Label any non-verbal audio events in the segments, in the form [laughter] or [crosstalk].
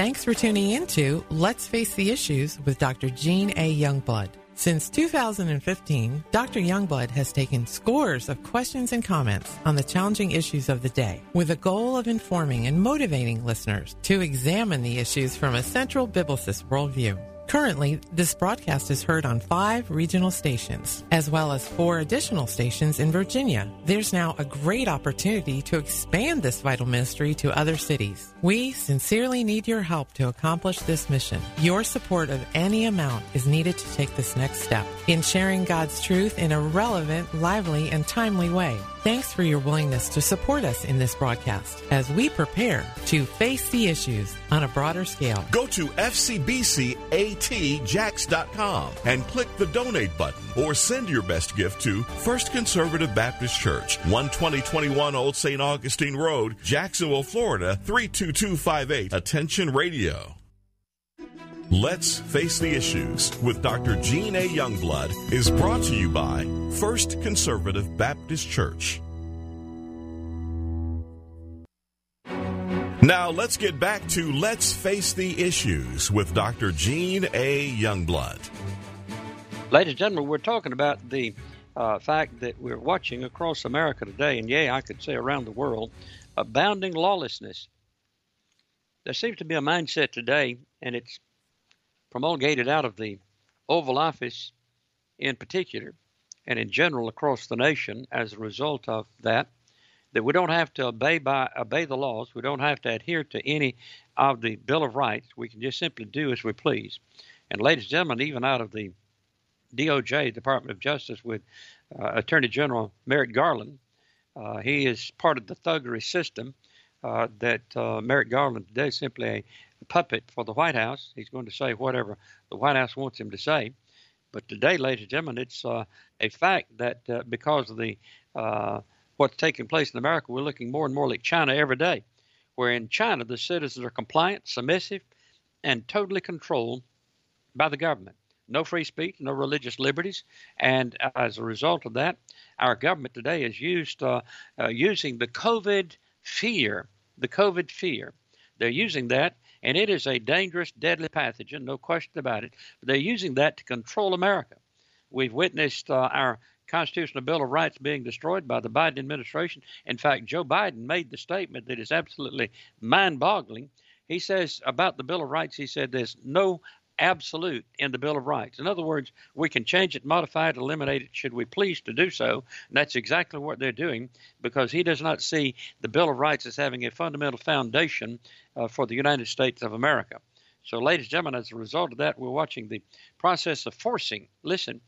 Thanks for tuning in to Let's Face the Issues with Dr. Gene A. Youngblood. Since 2015, Dr. Youngblood has taken scores of questions and comments on the challenging issues of the day with a goal of informing and motivating listeners to examine the issues from a central biblicist worldview. Currently, this broadcast is heard on five regional stations, as well as four additional stations in Virginia. There's now a great opportunity to expand this vital ministry to other cities. We sincerely need your help to accomplish this mission. Your support of any amount is needed to take this next step in sharing God's truth in a relevant, lively, and timely way. Thanks for your willingness to support us in this broadcast as we prepare to face the issues on a broader scale. Go to fcbcatjax.com and click the donate button or send your best gift to First Conservative Baptist Church, 12021 Old St. Augustine Road, Jacksonville, Florida, 32258. Attention Radio. Let's Face the Issues with Dr. Gene A. Youngblood is brought to you by First Conservative Baptist Church. Now let's get back to Let's Face the Issues with Dr. Gene A. Youngblood. Ladies and gentlemen, we're talking about the uh, fact that we're watching across America today, and yeah, I could say around the world, abounding lawlessness. There seems to be a mindset today, and it's promulgated out of the Oval Office in particular, and in general across the nation as a result of that, that we don't have to obey by obey the laws. We don't have to adhere to any of the Bill of Rights. We can just simply do as we please. And ladies and gentlemen, even out of the DOJ, Department of Justice, with uh, Attorney General Merrick Garland, uh, he is part of the thuggery system. Uh, that uh, Merrick Garland today is simply a puppet for the White House. He's going to say whatever the White House wants him to say. But today, ladies and gentlemen, it's uh, a fact that uh, because of the uh, what's taking place in America, we're looking more and more like China every day. Where in China, the citizens are compliant, submissive, and totally controlled by the government. No free speech, no religious liberties, and as a result of that, our government today is used uh, uh, using the COVID fear, the COVID fear. They're using that and it is a dangerous, deadly pathogen, no question about it. But they're using that to control America. We've witnessed uh, our constitutional Bill of Rights being destroyed by the Biden administration. In fact, Joe Biden made the statement that is absolutely mind boggling. He says about the Bill of Rights, he said there's no absolute in the Bill of Rights. In other words, we can change it, modify it, eliminate it should we please to do so. And that's exactly what they're doing because he does not see the Bill of Rights as having a fundamental foundation uh, for the United States of America. So, ladies and gentlemen, as a result of that, we're watching the process of forcing, listen,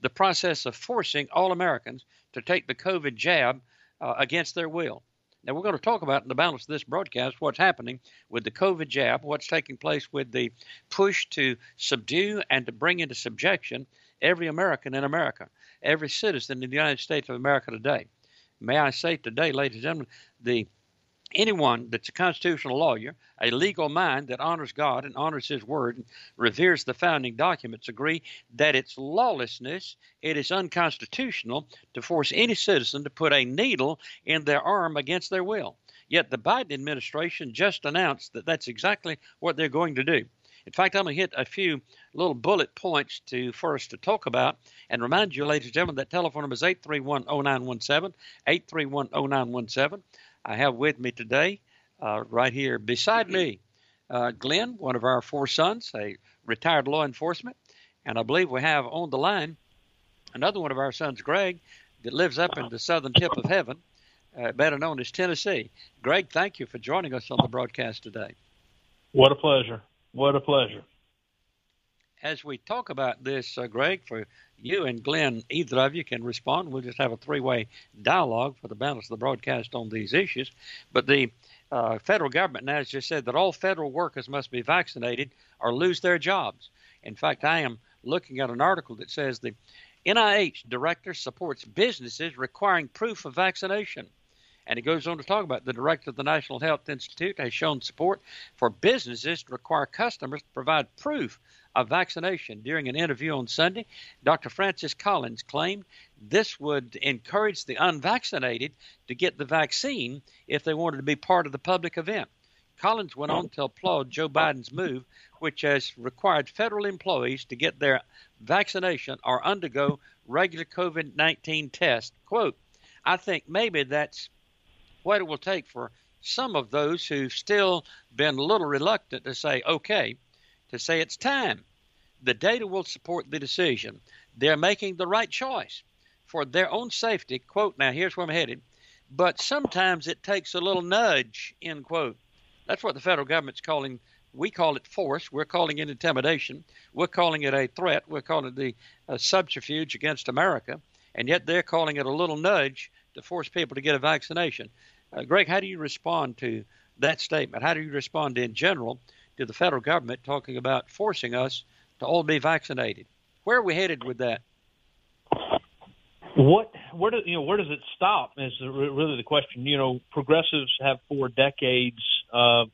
the process of forcing all Americans to take the COVID jab uh, against their will. Now, we're going to talk about in the balance of this broadcast what's happening with the COVID jab, what's taking place with the push to subdue and to bring into subjection every American in America, every citizen in the United States of America today. May I say today, ladies and gentlemen, the anyone that's a constitutional lawyer, a legal mind that honors God and honors His Word and reveres the founding documents agree that it's lawlessness, it is unconstitutional to force any citizen to put a needle in their arm against their will. Yet the Biden administration just announced that that's exactly what they're going to do. In fact, I'm going to hit a few little bullet points to for us to talk about and remind you, ladies and gentlemen, that telephone number is 831 0917, 831 0917. I have with me today, uh, right here beside me, uh, Glenn, one of our four sons, a retired law enforcement, and I believe we have on the line another one of our sons, Greg, that lives up in the southern tip of heaven, uh, better known as Tennessee. Greg, thank you for joining us on the broadcast today. What a pleasure. What a pleasure. As we talk about this, uh, Greg, for you and Glenn, either of you can respond. We'll just have a three way dialogue for the balance of the broadcast on these issues. But the uh, federal government now has just said that all federal workers must be vaccinated or lose their jobs. In fact, I am looking at an article that says the NIH director supports businesses requiring proof of vaccination. And he goes on to talk about the director of the National Health Institute has shown support for businesses to require customers to provide proof of vaccination. During an interview on Sunday, Dr. Francis Collins claimed this would encourage the unvaccinated to get the vaccine if they wanted to be part of the public event. Collins went on to applaud Joe Biden's move, which has required federal employees to get their vaccination or undergo regular COVID 19 tests. Quote, I think maybe that's what it will take for some of those who've still been a little reluctant to say, okay, to say it's time. The data will support the decision. They're making the right choice for their own safety. Quote, now here's where I'm headed. But sometimes it takes a little nudge, end quote. That's what the federal government's calling. We call it force. We're calling it intimidation. We're calling it a threat. We're calling it the uh, subterfuge against America. And yet they're calling it a little nudge to force people to get a vaccination. Uh, Greg, how do you respond to that statement? How do you respond in general to the federal government talking about forcing us to all be vaccinated? Where are we headed with that? What where does you know where does it stop? Is really the question. You know, progressives have for decades, uh,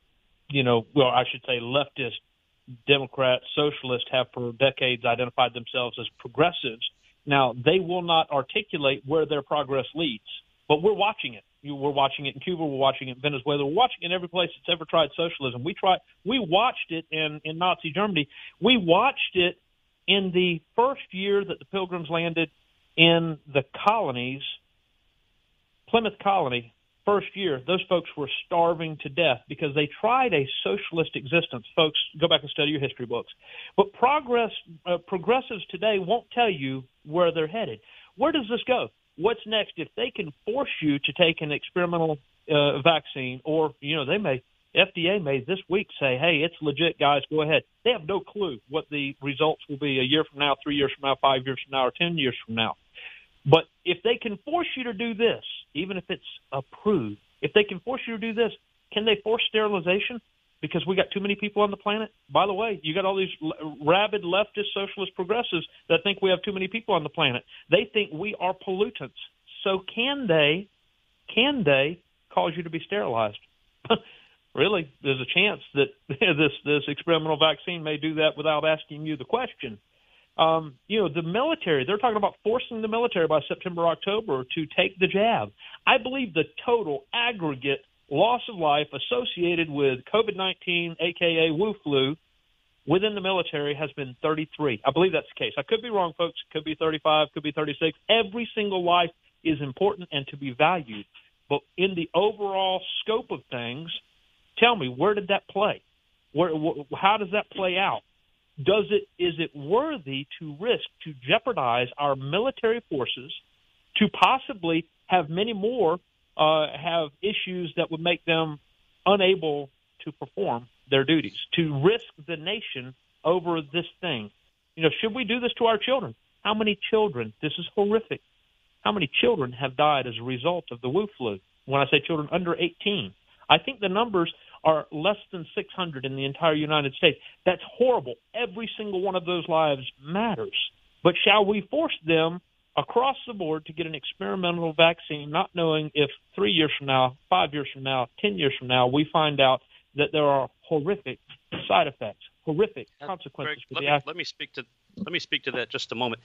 you know, well, I should say, leftist Democrats, socialists have for decades identified themselves as progressives. Now, they will not articulate where their progress leads, but we're watching it. You, we're watching it in Cuba. We're watching it in Venezuela. We're watching it in every place that's ever tried socialism. We tried. We watched it in in Nazi Germany. We watched it in the first year that the Pilgrims landed in the colonies, Plymouth Colony, first year, those folks were starving to death because they tried a socialist existence. Folks, go back and study your history books. But progress, uh, progressives today won't tell you where they're headed. Where does this go? What's next? If they can force you to take an experimental uh, vaccine, or you know, they may FDA may this week say, "Hey, it's legit, guys. Go ahead." They have no clue what the results will be a year from now, three years from now, five years from now, or ten years from now. But if they can force you to do this, even if it's approved, if they can force you to do this, can they force sterilization? Because we got too many people on the planet. By the way, you got all these rabid leftist socialist progressives that think we have too many people on the planet. They think we are pollutants. So can they, can they cause you to be sterilized? [laughs] really, there's a chance that [laughs] this this experimental vaccine may do that without asking you the question. Um, you know, the military, they're talking about forcing the military by September, October to take the jab. I believe the total aggregate loss of life associated with COVID 19, aka Wu flu, within the military has been 33. I believe that's the case. I could be wrong, folks. Could be 35, could be 36. Every single life is important and to be valued. But in the overall scope of things, tell me, where did that play? Where, wh- how does that play out? does it is it worthy to risk to jeopardize our military forces to possibly have many more uh, have issues that would make them unable to perform their duties to risk the nation over this thing you know should we do this to our children how many children this is horrific how many children have died as a result of the Wu flu when i say children under 18 i think the numbers are less than 600 in the entire United States. That's horrible. Every single one of those lives matters. But shall we force them across the board to get an experimental vaccine, not knowing if three years from now, five years from now, ten years from now, we find out that there are horrific side effects, horrific uh, consequences Greg, for the me, Let me speak to let me speak to that just a moment.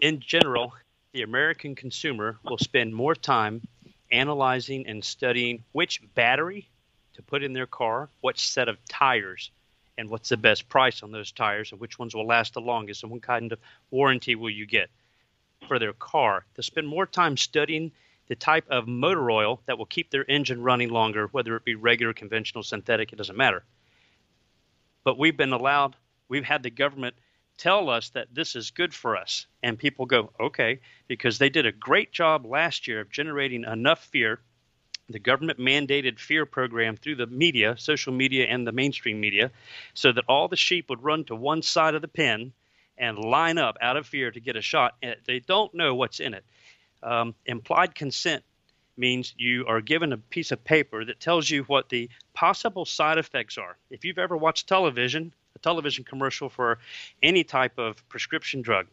In general, the American consumer will spend more time analyzing and studying which battery to put in their car, what set of tires, and what's the best price on those tires, and which ones will last the longest, and what kind of warranty will you get for their car. To spend more time studying the type of motor oil that will keep their engine running longer, whether it be regular, conventional, synthetic, it doesn't matter. But we've been allowed, we've had the government tell us that this is good for us. And people go, okay, because they did a great job last year of generating enough fear the government mandated fear program through the media, social media, and the mainstream media, so that all the sheep would run to one side of the pen and line up out of fear to get a shot. And they don't know what's in it. Um, implied consent means you are given a piece of paper that tells you what the possible side effects are. If you've ever watched television, a television commercial for any type of prescription drug,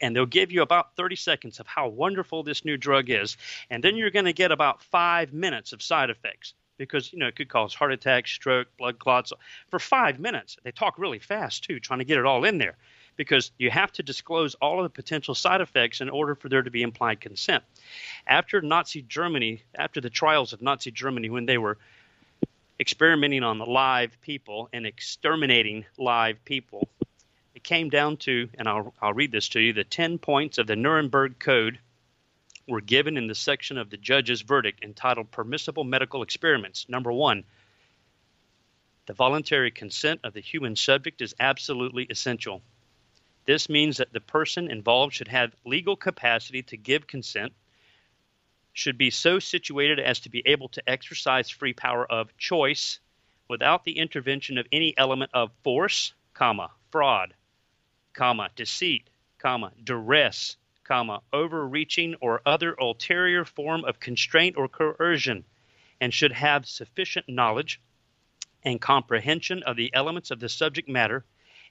and they'll give you about 30 seconds of how wonderful this new drug is. And then you're going to get about five minutes of side effects because, you know, it could cause heart attack, stroke, blood clots for five minutes. They talk really fast, too, trying to get it all in there because you have to disclose all of the potential side effects in order for there to be implied consent. After Nazi Germany, after the trials of Nazi Germany, when they were experimenting on the live people and exterminating live people. It came down to, and I'll, I'll read this to you the 10 points of the Nuremberg Code were given in the section of the judge's verdict entitled Permissible Medical Experiments. Number one, the voluntary consent of the human subject is absolutely essential. This means that the person involved should have legal capacity to give consent, should be so situated as to be able to exercise free power of choice without the intervention of any element of force, comma, fraud, comma, deceit, comma, duress, comma, overreaching or other ulterior form of constraint or coercion, and should have sufficient knowledge and comprehension of the elements of the subject matter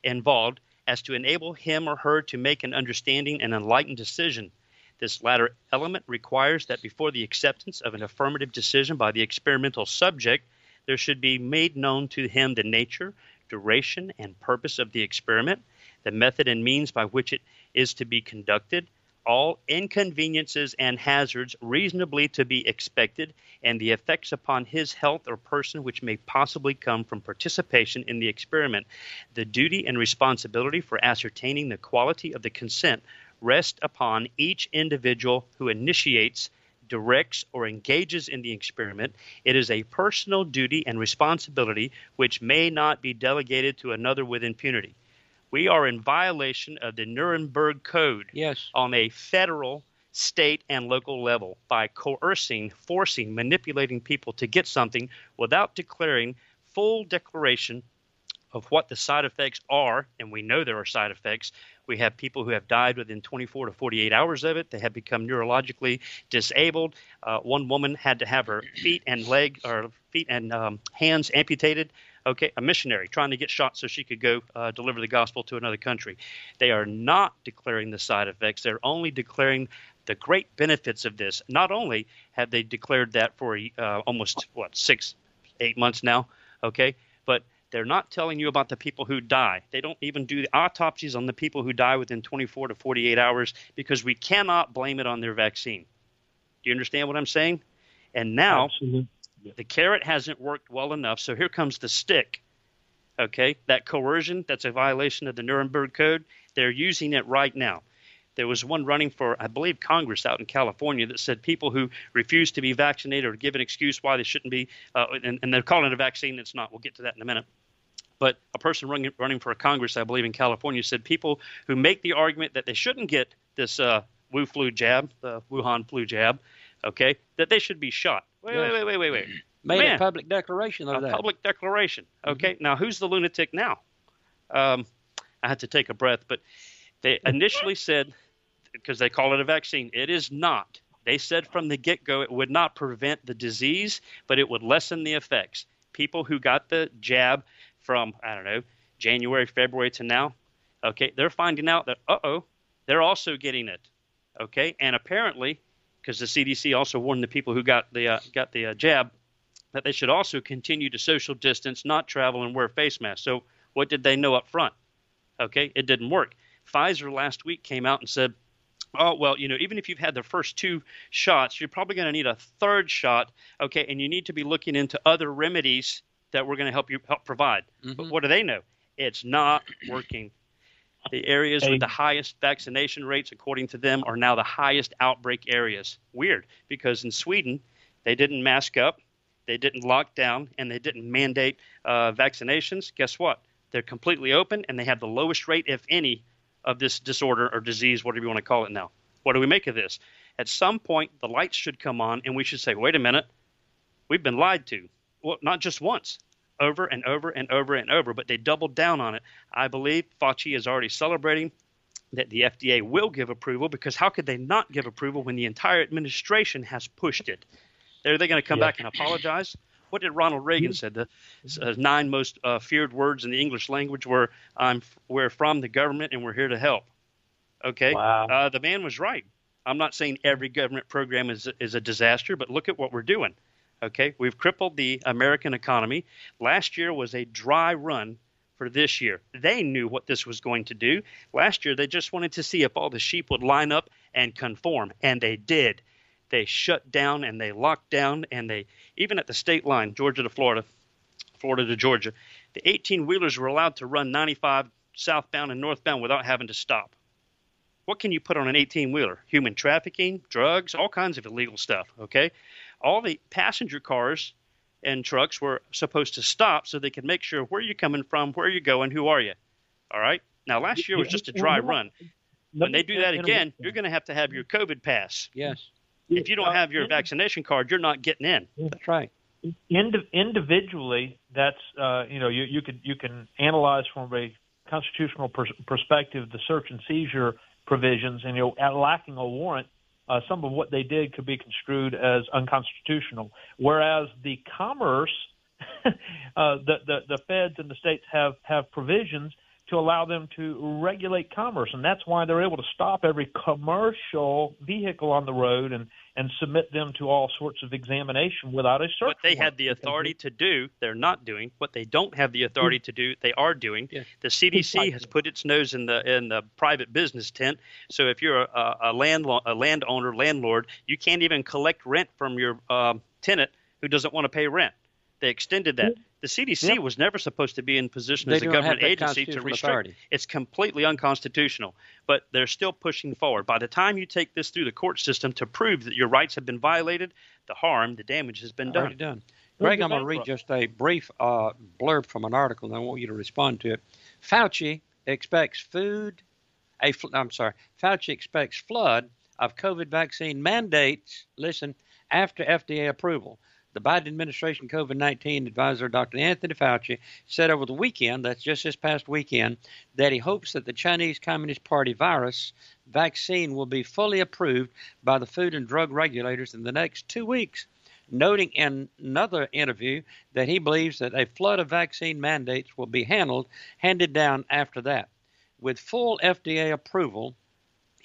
involved as to enable him or her to make an understanding and enlightened decision. This latter element requires that before the acceptance of an affirmative decision by the experimental subject, there should be made known to him the nature, duration, and purpose of the experiment, the method and means by which it is to be conducted, all inconveniences and hazards reasonably to be expected, and the effects upon his health or person which may possibly come from participation in the experiment. The duty and responsibility for ascertaining the quality of the consent rest upon each individual who initiates directs or engages in the experiment, it is a personal duty and responsibility which may not be delegated to another with impunity we are in violation of the Nuremberg Code yes. on a federal, state, and local level by coercing, forcing, manipulating people to get something without declaring full declaration of what the side effects are, and we know there are side effects. We have people who have died within 24 to 48 hours of it. They have become neurologically disabled. Uh, one woman had to have her feet and leg or feet and um, hands amputated okay, a missionary trying to get shot so she could go uh, deliver the gospel to another country. They are not declaring the side effects, they're only declaring the great benefits of this. Not only have they declared that for uh, almost, what, six, eight months now, okay, but they're not telling you about the people who die. They don't even do the autopsies on the people who die within 24 to 48 hours because we cannot blame it on their vaccine. Do you understand what I'm saying? And now Absolutely. The carrot hasn't worked well enough, so here comes the stick. Okay, that coercion, that's a violation of the Nuremberg Code. They're using it right now. There was one running for, I believe, Congress out in California that said people who refuse to be vaccinated or give an excuse why they shouldn't be, uh, and, and, they're calling it a vaccine. It's not. We'll get to that in a minute. But a person running, running for a Congress, I believe, in California said people who make the argument that they shouldn't get this uh, Wu flu jab, the Wuhan flu jab, okay, that they should be shot. Wait, yes. wait, wait, wait, wait, wait. [clears throat] Made Man, a public declaration of a that. public declaration. Mm-hmm. Okay, mm-hmm. now who's the lunatic now? Um, I had to take a breath, but they initially [laughs] said because they call it a vaccine, it is not. They said from the get go it would not prevent the disease, but it would lessen the effects. People who got the jab from, I don't know, January, February to now, okay, they're finding out that, uh oh, they're also getting it. Okay, and apparently because the CDC also warned the people who got the uh, got the uh, jab that they should also continue to social distance, not travel, and wear face masks. So what did they know up front? Okay, it didn't work. Pfizer last week came out and said, "Oh well, you know, even if you've had the first two shots, you're probably going to need a third shot. Okay, and you need to be looking into other remedies that we're going to help you help provide. Mm-hmm. But what do they know? It's not working. The areas with the highest vaccination rates, according to them, are now the highest outbreak areas. Weird, because in Sweden, they didn't mask up, they didn't lock down, and they didn't mandate uh, vaccinations. Guess what? They're completely open, and they have the lowest rate, if any, of this disorder or disease, whatever you want to call it now. What do we make of this? At some point, the lights should come on, and we should say, wait a minute, we've been lied to. Well, not just once over and over and over and over, but they doubled down on it. I believe Fauci is already celebrating that the FDA will give approval because how could they not give approval when the entire administration has pushed it? Are they going to come yeah. back and apologize? What did Ronald Reagan say? The uh, nine most uh, feared words in the English language were "I'm we're from the government and we're here to help." Okay, wow. uh, the man was right. I'm not saying every government program is is a disaster, but look at what we're doing. Okay, we've crippled the American economy. Last year was a dry run for this year. They knew what this was going to do. Last year, they just wanted to see if all the sheep would line up and conform, and they did. They shut down and they locked down, and they, even at the state line, Georgia to Florida, Florida to Georgia. The 18 wheelers were allowed to run 95 southbound and northbound without having to stop. What can you put on an 18 wheeler? Human trafficking, drugs, all kinds of illegal stuff. Okay, all the passenger cars and trucks were supposed to stop so they could make sure where you're coming from, where you're going, who are you. All right. Now last year was just a dry run. When they do that again, you're going to have to have your COVID pass. Yes. If you don't have your vaccination card, you're not getting in. That's right. Indi- individually, that's uh, you know you, you could you can analyze from a constitutional pers- perspective the search and seizure provisions, and you know, lacking a warrant, uh, some of what they did could be construed as unconstitutional. Whereas the commerce, [laughs] uh, the, the the feds and the states have have provisions to allow them to regulate commerce, and that's why they're able to stop every commercial vehicle on the road and and submit them to all sorts of examination without a search. What they had the authority to do, they're not doing. What they don't have the authority to do, they are doing. Yeah. The CDC has put its nose in the in the private business tent. So if you're a, a land a landowner landlord, you can't even collect rent from your um, tenant who doesn't want to pay rent. They extended that. The CDC yep. was never supposed to be in position they as a government agency to restrict. Authority. It's completely unconstitutional, but they're still pushing forward. By the time you take this through the court system to prove that your rights have been violated, the harm, the damage has been done. done. Greg, I'm going to read just a brief uh, blurb from an article, and I want you to respond to it. Fauci expects food, I'm sorry, Fauci expects flood of COVID vaccine mandates. Listen, after FDA approval. The Biden administration COVID 19 advisor, Dr. Anthony Fauci, said over the weekend, that's just this past weekend, that he hopes that the Chinese Communist Party virus vaccine will be fully approved by the food and drug regulators in the next two weeks. Noting in another interview that he believes that a flood of vaccine mandates will be handled, handed down after that. With full FDA approval,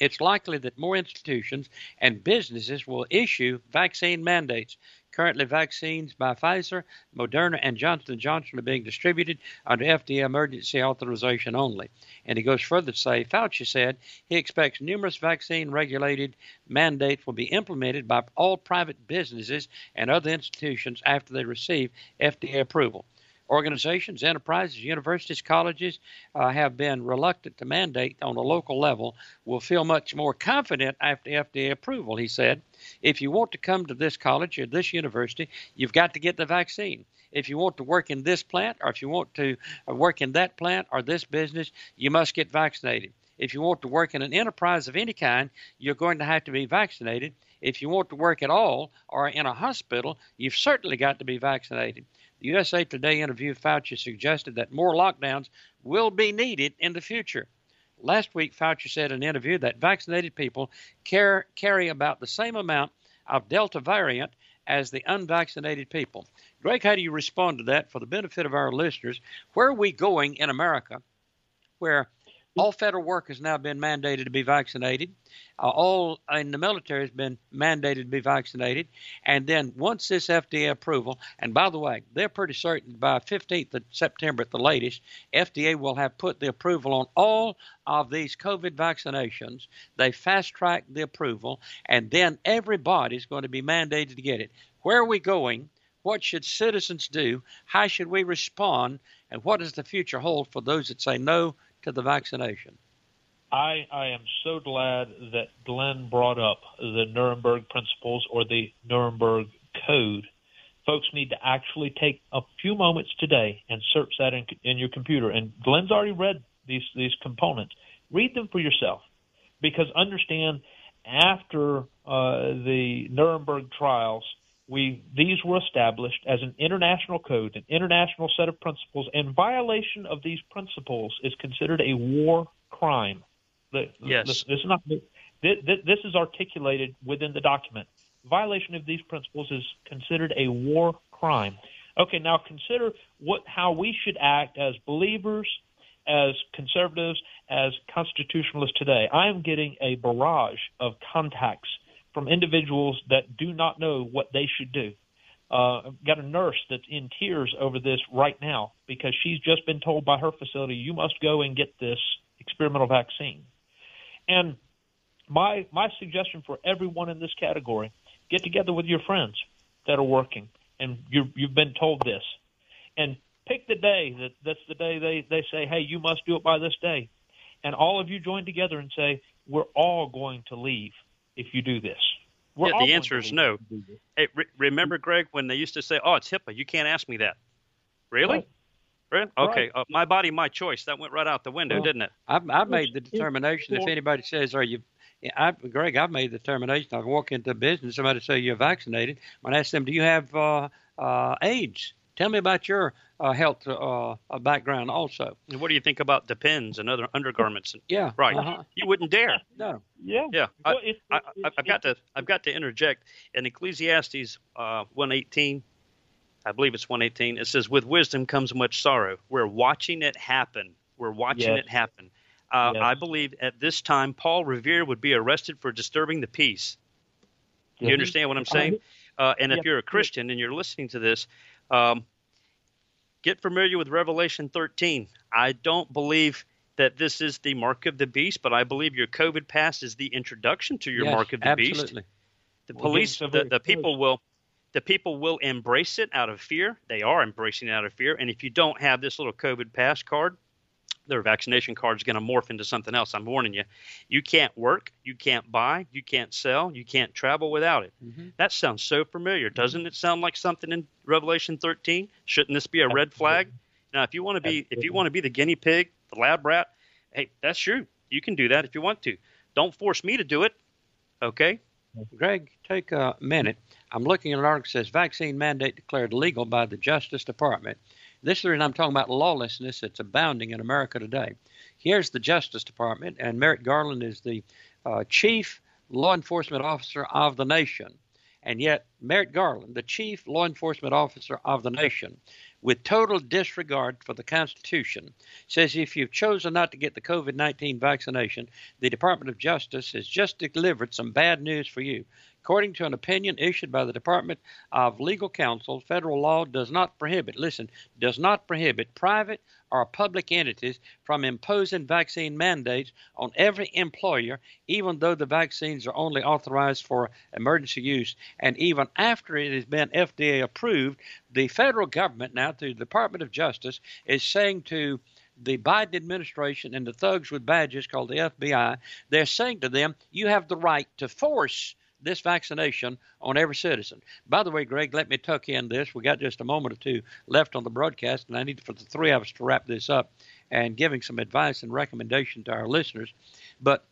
it's likely that more institutions and businesses will issue vaccine mandates. Currently, vaccines by Pfizer, Moderna, and Johnson & Johnson are being distributed under FDA emergency authorization only. And he goes further to say, Fauci said he expects numerous vaccine-regulated mandates will be implemented by all private businesses and other institutions after they receive FDA approval. Organizations, enterprises, universities, colleges uh, have been reluctant to mandate on a local level will feel much more confident after FDA approval, he said. If you want to come to this college or this university, you've got to get the vaccine. If you want to work in this plant or if you want to uh, work in that plant or this business, you must get vaccinated. If you want to work in an enterprise of any kind, you're going to have to be vaccinated. If you want to work at all or in a hospital, you've certainly got to be vaccinated. The USA Today interview Fauci suggested that more lockdowns will be needed in the future. Last week, Fauci said in an interview that vaccinated people care, carry about the same amount of Delta variant as the unvaccinated people. Greg, how do you respond to that for the benefit of our listeners? Where are we going in America where all federal work has now been mandated to be vaccinated. Uh, all in the military has been mandated to be vaccinated. And then once this FDA approval, and by the way, they're pretty certain by 15th of September at the latest, FDA will have put the approval on all of these COVID vaccinations. They fast track the approval, and then everybody's going to be mandated to get it. Where are we going? What should citizens do? How should we respond? And what does the future hold for those that say no to the vaccination. I, I am so glad that Glenn brought up the Nuremberg principles or the Nuremberg Code. Folks need to actually take a few moments today and search that in, in your computer. And Glenn's already read these these components. Read them for yourself, because understand after uh, the Nuremberg trials, we these were established as an international code, an international set of principles, and violation of these principles is considered a war crime. Yes. This, this is not this is articulated within the document. Violation of these principles is considered a war crime. Okay, now consider what how we should act as believers, as conservatives, as constitutionalists today. I am getting a barrage of contacts from individuals that do not know what they should do. Uh, I've got a nurse that's in tears over this right now because she's just been told by her facility, you must go and get this experimental vaccine. And my my suggestion for everyone in this category, get together with your friends that are working and you you've been told this. and pick the day that that's the day they they say, hey, you must do it by this day, and all of you join together and say, we're all going to leave if you do this. We're yeah, the answer is no. Hey, re- remember, Greg, when they used to say, "Oh, it's HIPAA, you can't ask me that." Really? Right. Really? Okay. Right. Uh, my body, my choice. That went right out the window, Well, didn't it? I've, I've made the determination. If anybody says, "Are you?" I, Greg, I've made the determination. I walk into a business, somebody say you're vaccinated. When I ask them, "Do you have uh, uh, AIDS?" Tell me about your uh, health uh, uh, background, also. And what do you think about the Depends and other undergarments? Yeah. Right. Uh-huh. You wouldn't dare. No. Yeah. Yeah. I, Well, it's- I, it's- I- I've got to I've got to interject. In Ecclesiastes uh, 118, I believe it's 118. It says, "With wisdom comes much sorrow." We're watching it happen. We're watching Yes. it happen. Uh, Yes. I believe at this time Paul Revere would be arrested for disturbing the peace. You understand what I'm saying? Uh, and if Yeah. you're a Christian and you're listening to this, um, get familiar with Revelation 13. I don't believe that this is the mark of the beast, but I believe your COVID pass is the introduction to your Yes, mark of the beast. absolutely. The We're police, the, the people will, the people will embrace it out of fear. They are embracing it out of fear. And if you don't have this little COVID pass card, their vaccination card is going to morph into something else. I'm warning you. You can't work, you can't buy, you can't sell, you can't travel without it. Mhm. That sounds so familiar. Doesn't it sound like something in Revelation 13? Shouldn't this be a red flag? Now, if you want to be if you want to be the guinea pig, the lab rat, hey, that's you. You can do that if you want to. Don't force me to do it. Okay? Greg, take a minute. I'm looking at an article that says vaccine mandate declared legal by the Justice Department. This is the reason I'm talking about lawlessness that's abounding in America today. Here's the Justice Department, and Merrick Garland is the uh, chief law enforcement officer of the nation. And yet, Merrick Garland, the chief law enforcement officer of the nation, with total disregard for the Constitution, says if you've chosen not to get the COVID 19 vaccination, the Department of Justice has just delivered some bad news for you. According to an opinion issued by the Department of Legal Counsel, federal law does not prohibit, listen, does not prohibit private or public entities from imposing vaccine mandates on every employer, even though the vaccines are only authorized for emergency use. And even after it has been FDA approved, the federal government, now through the Department of Justice, is saying to the Biden administration and the thugs with badges called the FBI, they're saying to them, you have the right to force this vaccination on every citizen. By the way, Greg, let me tuck in this. We got just a moment or two left on the broadcast, and I need for the three of us to wrap this up and giving some advice and recommendation to our listeners. But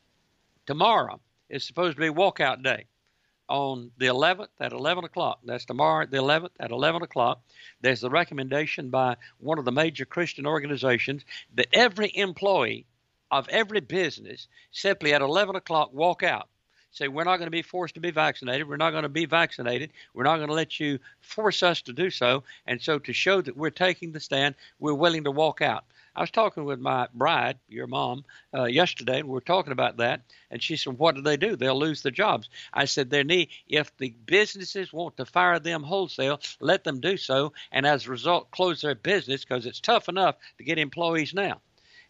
tomorrow is supposed to be walkout day on the 11th at 11 o'clock. That's tomorrow, the 11th at 11 o'clock. There's the recommendation by one of the major Christian organizations that every employee of every business simply at 11 o'clock walk out. Say, we're not going to be forced to be vaccinated. We're not going to be vaccinated. We're not going to let you force us to do so. And so, to show that we're taking the stand, we're willing to walk out. I was talking with my bride, your mom, uh, yesterday, and we were talking about that. And she said, "What do they do? They'll lose their jobs." I said, "They need if the businesses want to fire them wholesale, let them do so, and as a result, close their business because it's tough enough to get employees now."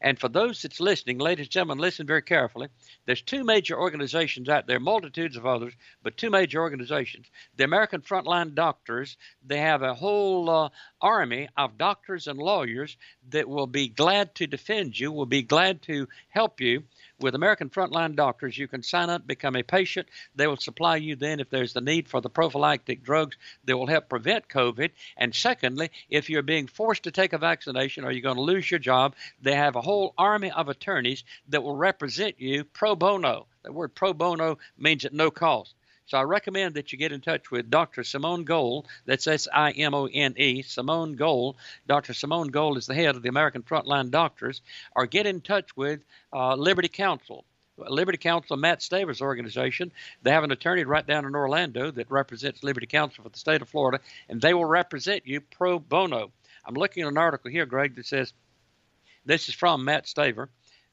And for those that's listening, ladies and gentlemen, listen very carefully. There's two major organizations out there, multitudes of others, but two major organizations. The American Frontline Doctors, they have a whole uh, army of doctors and lawyers that will be glad to defend you, will be glad to help you. With American Frontline Doctors, you can sign up, become a patient. They will supply you then if there's the need for the prophylactic drugs that will help prevent COVID. And secondly, if you're being forced to take a vaccination or you're going to lose your job, they have a whole army of attorneys that will represent you pro bono. The word pro bono means at no cost. So I recommend that you get in touch with Dr. Simone Gold. That's S I M O N E, Simone Gold. Dr. Simone Gold is the head of the American Frontline Doctors. Or get in touch with uh, Liberty Counsel. Liberty Counsel, Matt Staver's organization. They have an attorney right down in Orlando that represents Liberty Counsel for the state of Florida, and they will represent you pro bono. I'm looking at an article here, Greg, that says this is from Matt Staver.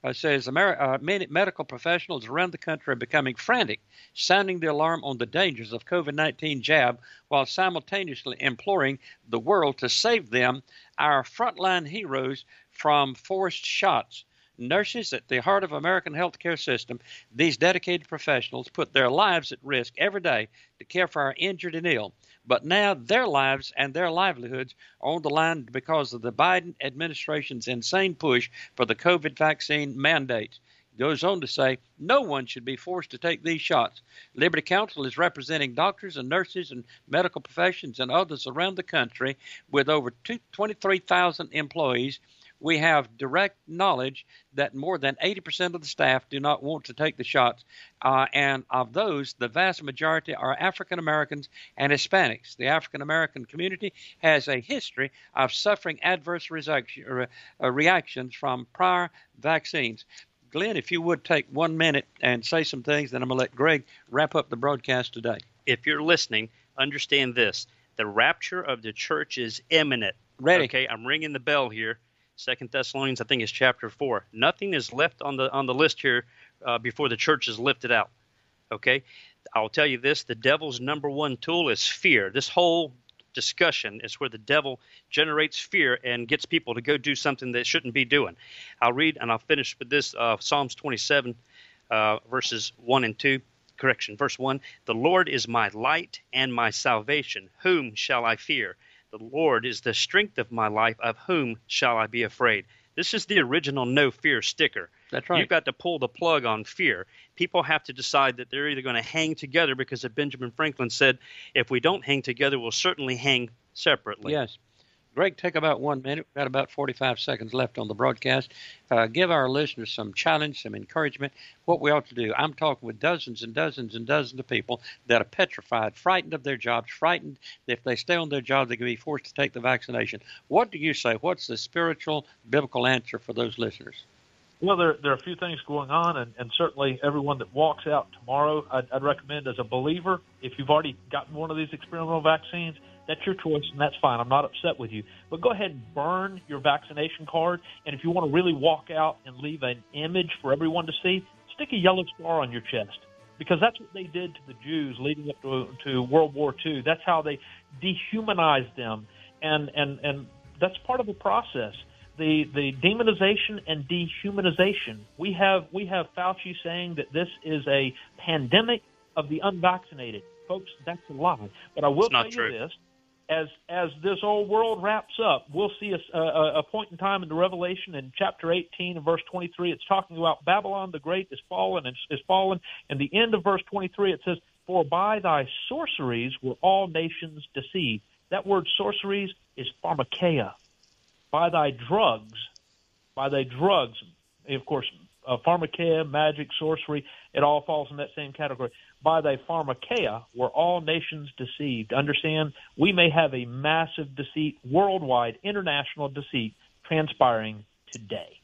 Uh, says Ameri- uh, many medical professionals around the country are becoming frantic, sounding the alarm on the dangers of COVID-19 jab, while simultaneously imploring the world to save them, our frontline heroes, from forced shots. Nurses at the heart of American healthcare system, these dedicated professionals put their lives at risk every day to care for our injured and ill. But now their lives and their livelihoods are on the line because of the Biden administration's insane push for the COVID vaccine mandates goes on to say no one should be forced to take these shots. Liberty Counsel is representing doctors and nurses and medical professions and others around the country with over 23,000 employees. We have direct knowledge that more than 80% of the staff do not want to take the shots, uh, and of those, the vast majority are African Americans and Hispanics. The African American community has a history of suffering adverse uh, reactions from prior vaccines. Glenn, if you would take one minute and say some things, then I'm going to let Greg wrap up the broadcast today. If you're listening, understand this the rapture of the church is imminent. Ready. Okay, I'm ringing the bell here. Second Thessalonians, I think, is chapter four. Nothing is left on the on the list here uh, before the church is lifted out. Okay, I'll tell you this: the devil's number one tool is fear. This whole discussion is where the devil generates fear and gets people to go do something they shouldn't be doing. I'll read and I'll finish with this uh, Psalms 27, uh, verses 1 and 2. Correction, verse 1 The Lord is my light and my salvation. Whom shall I fear? The Lord is the strength of my life. Of whom shall I be afraid? This is the original no fear sticker. That's right. You've got to pull the plug on fear. People have to decide that they're either going to hang together because of Benjamin Franklin said, if we don't hang together, we'll certainly hang separately. Yes. Greg, take about one minute. We've got about 45 seconds left on the broadcast. Uh, give our listeners some challenge, some encouragement, what we ought to do. I'm talking with dozens and dozens and dozens of people that are petrified, frightened of their jobs, frightened that if they stay on their job, they can be forced to take the vaccination. What do you say? What's the spiritual, biblical answer for those listeners? Well, there, there are a few things going on, and, and certainly everyone that walks out tomorrow, I'd, I'd recommend as a believer, if you've already gotten one of these experimental vaccines, that's your choice, and that's fine. I'm not upset with you. But go ahead and burn your vaccination card. And if you want to really walk out and leave an image for everyone to see, stick a yellow star on your chest. Because that's what they did to the Jews leading up to, to World War II. That's how they dehumanized them. And, and, and that's part of the process. The, the demonization and dehumanization. We have, we have Fauci saying that this is a pandemic of the unvaccinated folks, that's a lie. But I will tell you true. this: as as this old world wraps up, we'll see a, a, a point in time in the Revelation in chapter 18 and verse 23. It's talking about Babylon the Great is fallen and is fallen. And the end of verse 23 it says, "For by thy sorceries were all nations deceived." That word sorceries is pharmakeia. By thy drugs, by thy drugs, of course, uh, pharmakeia, magic, sorcery, it all falls in that same category by thy pharmakeia were all nations deceived. Understand, we may have a massive deceit, worldwide, international deceit transpiring today.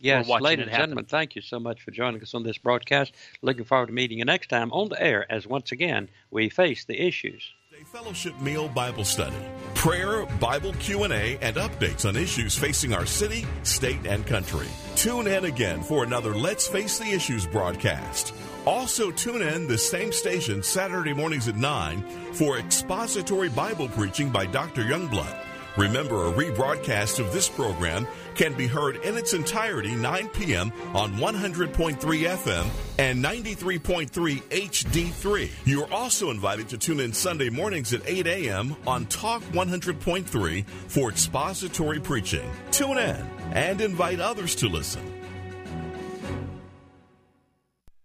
Yes, ladies and gentlemen, thank you so much for joining us on this broadcast. Looking forward to meeting you next time on the air as once again we face the issues. A fellowship meal Bible study, prayer, Bible Q&A, and updates on issues facing our city, state, and country. Tune in again for another Let's Face the Issues broadcast. Also, tune in the same station Saturday mornings at 9 for expository Bible preaching by Dr. Youngblood. Remember, a rebroadcast of this program can be heard in its entirety 9 p.m. on 100.3 FM and 93.3 HD3. You're also invited to tune in Sunday mornings at 8 a.m. on Talk 100.3 for expository preaching. Tune in and invite others to listen.